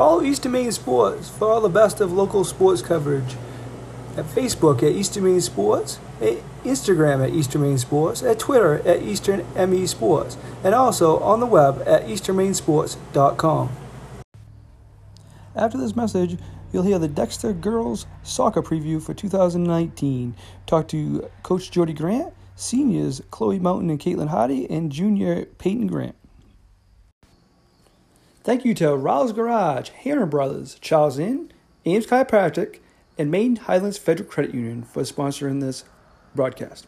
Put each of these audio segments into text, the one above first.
Follow Eastern Maine Sports for all the best of local sports coverage. At Facebook at Eastern Maine Sports, at Instagram at Eastern Maine Sports, at Twitter at Eastern ME Sports, and also on the web at easternmainesports.com. After this message, you'll hear the Dexter girls soccer preview for 2019. Talk to Coach Jody Grant, seniors Chloe Mountain and Caitlin Hardy, and junior Peyton Grant. Thank you to Rouse Garage, Herring Brothers, Charles Inn, Ames Chiropractic, and Maine Highlands Federal Credit Union for sponsoring this broadcast.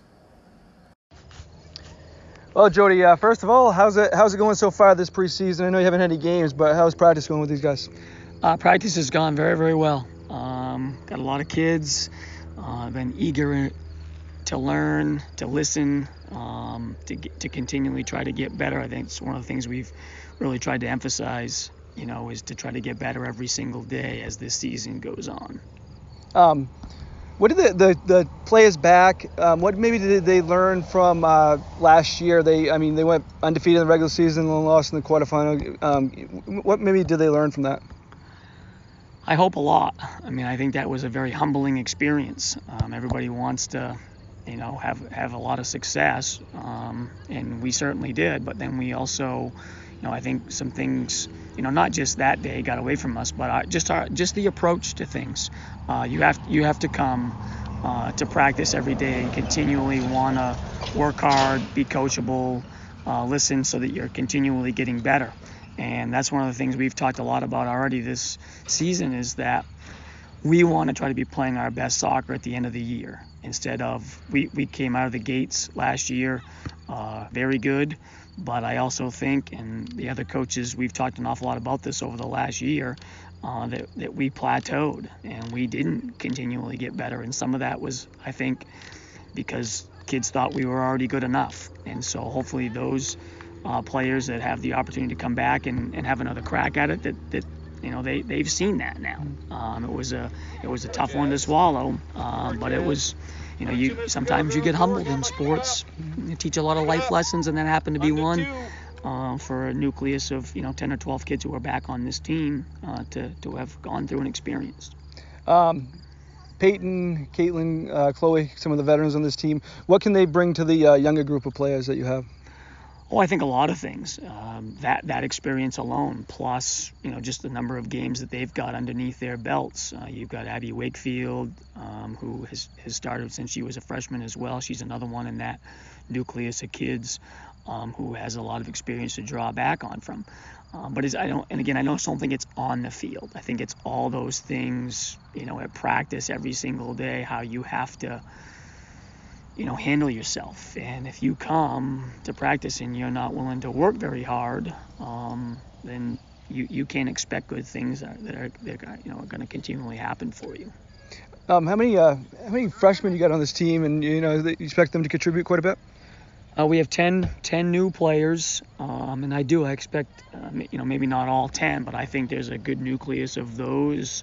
Well, Jody, uh, first of all, how's it how's it going so far this preseason? I know you haven't had any games, but how's practice going with these guys? Uh, practice has gone very, very well. Um, got a lot of kids. Uh, been eager to learn, to listen, um, to get, to continually try to get better. I think it's one of the things we've really tried to emphasize, you know, is to try to get better every single day as this season goes on. Um, what did the, the, the players back? Um, what maybe did they learn from uh, last year? They, I mean, they went undefeated in the regular season and lost in the quarterfinal. Um, what maybe did they learn from that? I hope a lot. I mean, I think that was a very humbling experience. Um, everybody wants to, you know, have have a lot of success, um, and we certainly did. But then we also, you know, I think some things, you know, not just that day got away from us, but our, just our just the approach to things. Uh, you have you have to come uh, to practice every day and continually want to work hard, be coachable, uh, listen, so that you're continually getting better. And that's one of the things we've talked a lot about already this season is that we want to try to be playing our best soccer at the end of the year instead of we, we came out of the gates last year uh, very good but i also think and the other coaches we've talked an awful lot about this over the last year uh, that, that we plateaued and we didn't continually get better. And some of that was i think because kids thought we were already good enough. And so hopefully those uh, players that have the opportunity to come back and, and have another crack at it that, that you know they they've seen that now. Um, it was a it was a tough one to swallow, uh, but it was you know you sometimes you get humbled in sports. You teach a lot of life lessons, and that happened to be one. Uh, for a nucleus of you know 10 or 12 kids who are back on this team uh, to, to have gone through and experienced. Um, Peyton, Caitlin, uh, Chloe, some of the veterans on this team. What can they bring to the uh, younger group of players that you have? Oh, I think a lot of things. Um, that that experience alone, plus you know just the number of games that they've got underneath their belts. Uh, you've got Abby Wakefield, um, who has has started since she was a freshman as well. She's another one in that nucleus of kids um, who has a lot of experience to draw back on from. Um, but I don't, and again, I don't think it's on the field. I think it's all those things, you know, at practice every single day. How you have to you know, handle yourself. And if you come to practice and you're not willing to work very hard, um, then you, you can't expect good things that are, that are you know are going to continually happen for you. Um, how many uh, how many freshmen you got on this team, and you know you expect them to contribute quite a bit? Uh, we have 10, 10 new players, um, and I do I expect uh, you know maybe not all 10, but I think there's a good nucleus of those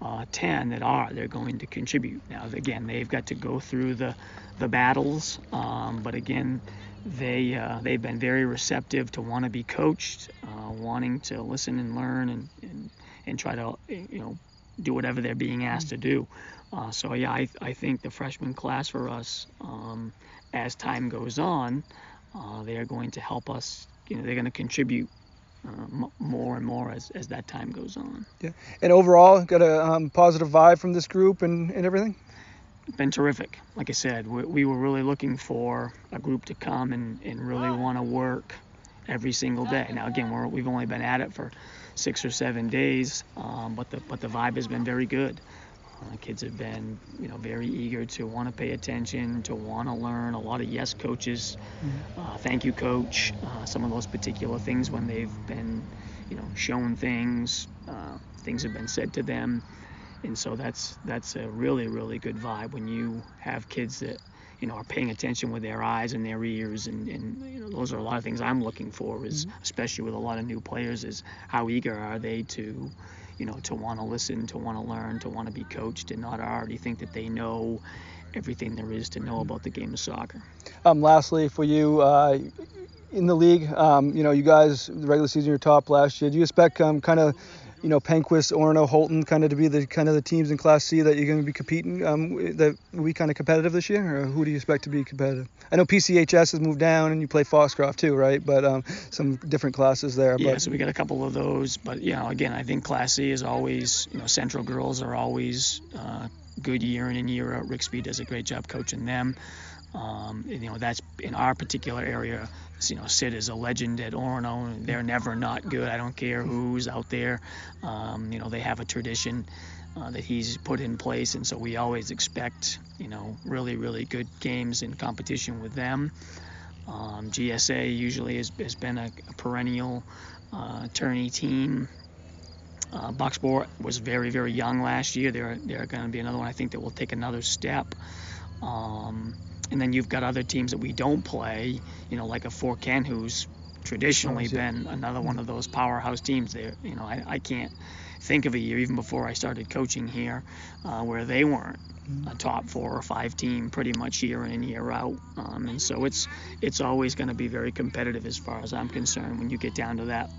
uh, 10 that are they're going to contribute. Now again, they've got to go through the the battles. Um, but again, they uh, they've been very receptive to want to be coached, uh, wanting to listen and learn and, and and try to you know do whatever they're being asked to do. Uh, so yeah, I, I think the freshman class for us, um, as time goes on, uh, they are going to help us. You know, they're going to contribute uh, more and more as, as that time goes on. Yeah, and overall, got a um, positive vibe from this group and, and everything been terrific. Like I said, we, we were really looking for a group to come and, and really want to work every single day. Now, again, we're, we've only been at it for six or seven days, um, but the but the vibe has been very good. Uh, kids have been, you know, very eager to want to pay attention, to want to learn. A lot of yes coaches, mm-hmm. uh, thank you coach. Uh, some of those particular things when they've been, you know, shown things, uh, things have been said to them and so that's that's a really really good vibe when you have kids that you know are paying attention with their eyes and their ears and, and you know those are a lot of things I'm looking for is mm-hmm. especially with a lot of new players is how eager are they to you know to want to listen to want to learn to want to be coached and not already think that they know everything there is to know about the game of soccer. Um, lastly, for you, uh, in the league, um, you know, you guys, the regular season, you're top last year. Do you expect um, kind of you know, Penquist, Orono, Houlton, kind of to be the kind of the teams in Class C that you're going to be competing? Um, that be kind of competitive this year, or who do you expect to be competitive? I know PCHS has moved down, and you play Foxcroft too, right? But um, some different classes there. Yeah, but, so we got a couple of those, but you know, again, I think Class C is always, you know, Central girls are always uh, good year in and year out. Rick Speed does a great job coaching them. Um, you know, that's in our particular area. You know, Sid is a legend at Orono. They're never not good. I don't care who's out there. Um, you know, they have a tradition uh, that he's put in place, and so we always expect, you know, really, really good games in competition with them. Um, GSA usually has, has been a, a perennial uh, tourney team. Uh, was very, very young last year. They're, they're going to be another one I think that will take another step. Um, and then you've got other teams that we don't play, you know, like a Fort Kent, who's traditionally been another one of those powerhouse teams. There, you know, I, I can't think of a year even before I started coaching here uh, where they weren't a top four or five team pretty much year in and year out. Um, and so it's it's always going to be very competitive as far as I'm concerned when you get down to that,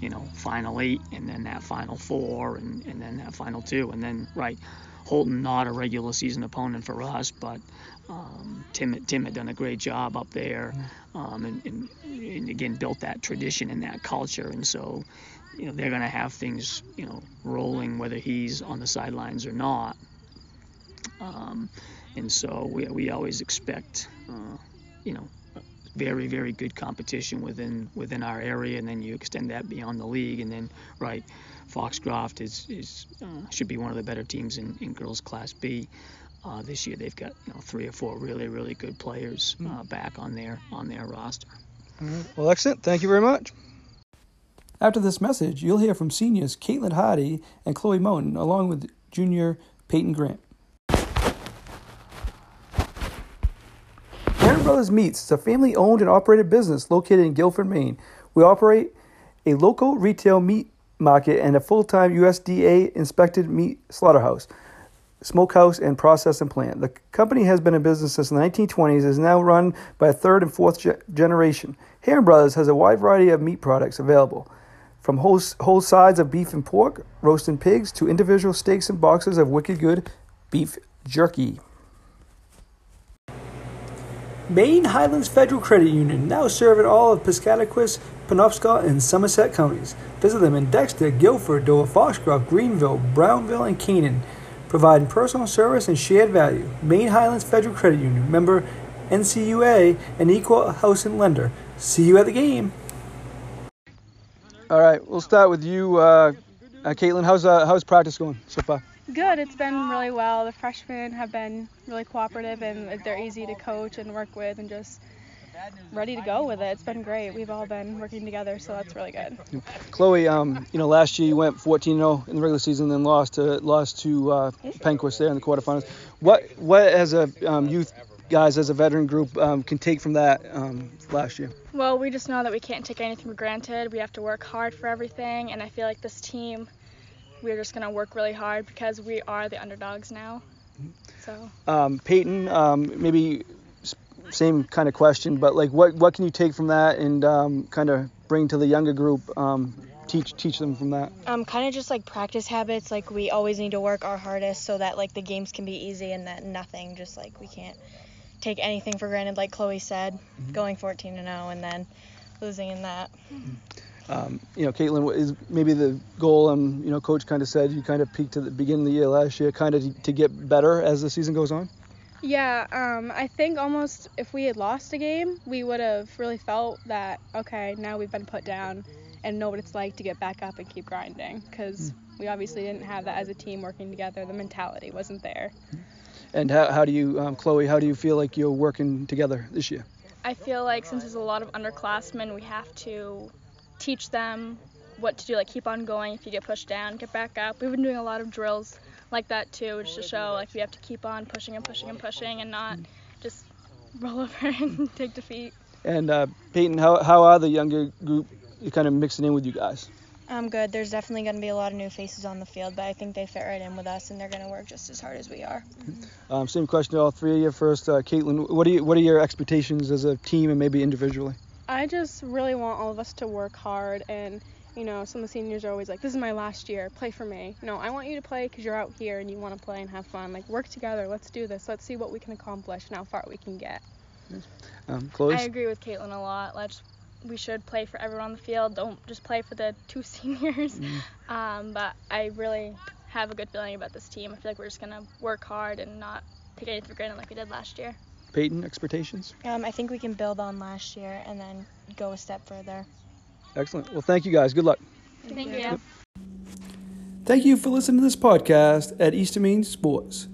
you know, final eight and then that final four and, and then that final two and then right. Houlton not a regular season opponent for us, but um, Tim Tim had done a great job up there, um, and, and, and again built that tradition and that culture, and so you know they're going to have things you know rolling whether he's on the sidelines or not. Um, and so we, we always expect, uh, you know, very very good competition within within our area, and then you extend that beyond the league, and then right, Foxcroft is is uh, should be one of the better teams in, in girls Class B. Uh, this year they've got you know three or four really really good players uh, back on their on their roster. Well, excellent. Thank you very much. After this message, you'll hear from seniors Caitlin Hardy and Chloe Moten, along with junior Peyton Grant. Brothers Meats is a family owned and operated business located in Guilford, Maine. We operate a local retail meat market and a full time USDA inspected meat slaughterhouse, smokehouse, and processing plant. The company has been in business since the 1920s and is now run by a third and fourth ge- generation. Herring Brothers has a wide variety of meat products available. From whole, whole sides of beef and pork, roasted pigs, to individual steaks and boxes of wicked good beef jerky. Maine Highlands Federal Credit Union, now serving all of Piscataquis, Penobscot, and Somerset counties. Visit them in Dexter, Guilford, Dover, Foxcroft, Greenville, Brownville, and Canaan, providing personal service and shared value. Maine Highlands Federal Credit Union, member NCUA, and equal housing lender. See you at the game. All right, we'll start with you, uh, uh, Caitlin. How's uh, how's practice going so far? Good. It's been really well. The freshmen have been really cooperative and they're easy to coach and work with and just ready to go with it. It's been great. We've all been working together, so that's really good. Chloe, um, you know, last year you went 14-0 in the regular season, then lost to lost to uh, Penquist there in the quarterfinals. What what as a um, youth guys as a veteran group um, can take from that um, last year? Well, we just know that we can't take anything for granted. We have to work hard for everything, and I feel like this team, we're just gonna work really hard because we are the underdogs now. So. Um, Peyton, um, maybe same kind of question, but like, what what can you take from that and um, kind of bring to the younger group? Um, teach teach them from that. Um, kind of just like practice habits. Like we always need to work our hardest so that like the games can be easy and that nothing just like we can't take anything for granted. Like Chloe said, going 14 to 0 and then losing in that. Um, you know, Caitlin, what is maybe the goal? Um, you know, coach kind of said you kind of peaked at the beginning of the year last year, kind of to, to get better as the season goes on. Yeah, um, I think almost if we had lost a game, we would have really felt that okay, now we've been put down, and know what it's like to get back up and keep grinding. Because we obviously didn't have that as a team working together. The mentality wasn't there. And how, how do you, um, Chloe? How do you feel like you're working together this year? I feel like since there's a lot of underclassmen, we have to teach them what to do, like keep on going if you get pushed down, get back up. We've been doing a lot of drills like that too, just to show like we have to keep on pushing and pushing and pushing and not just roll over and take defeat. And uh, Peyton, how, how are the younger group you kind of mixing in with you guys? I'm good. There's definitely going to be a lot of new faces on the field, but I think they fit right in with us and they're going to work just as hard as we are. Um, same question to all three of you. First, uh, Caitlin, what are you, what are your expectations as a team and maybe individually? I just really want all of us to work hard and you know, some of the seniors are always like, "This is my last year. Play for me." No, I want you to play because you're out here and you want to play and have fun. Like work together. Let's do this. Let's see what we can accomplish and how far we can get. Um, Chloe? I agree with Caitlin a lot. Let's we should play for everyone on the field. Don't just play for the two seniors. Um, but I really have a good feeling about this team. I feel like we're just gonna work hard and not take anything for granted like we did last year. Peyton, expectations? Um, I think we can build on last year and then go a step further. Excellent. Well, thank you guys. Good luck. Thank you. Thank you for listening to this podcast at Eastern Maine Sports.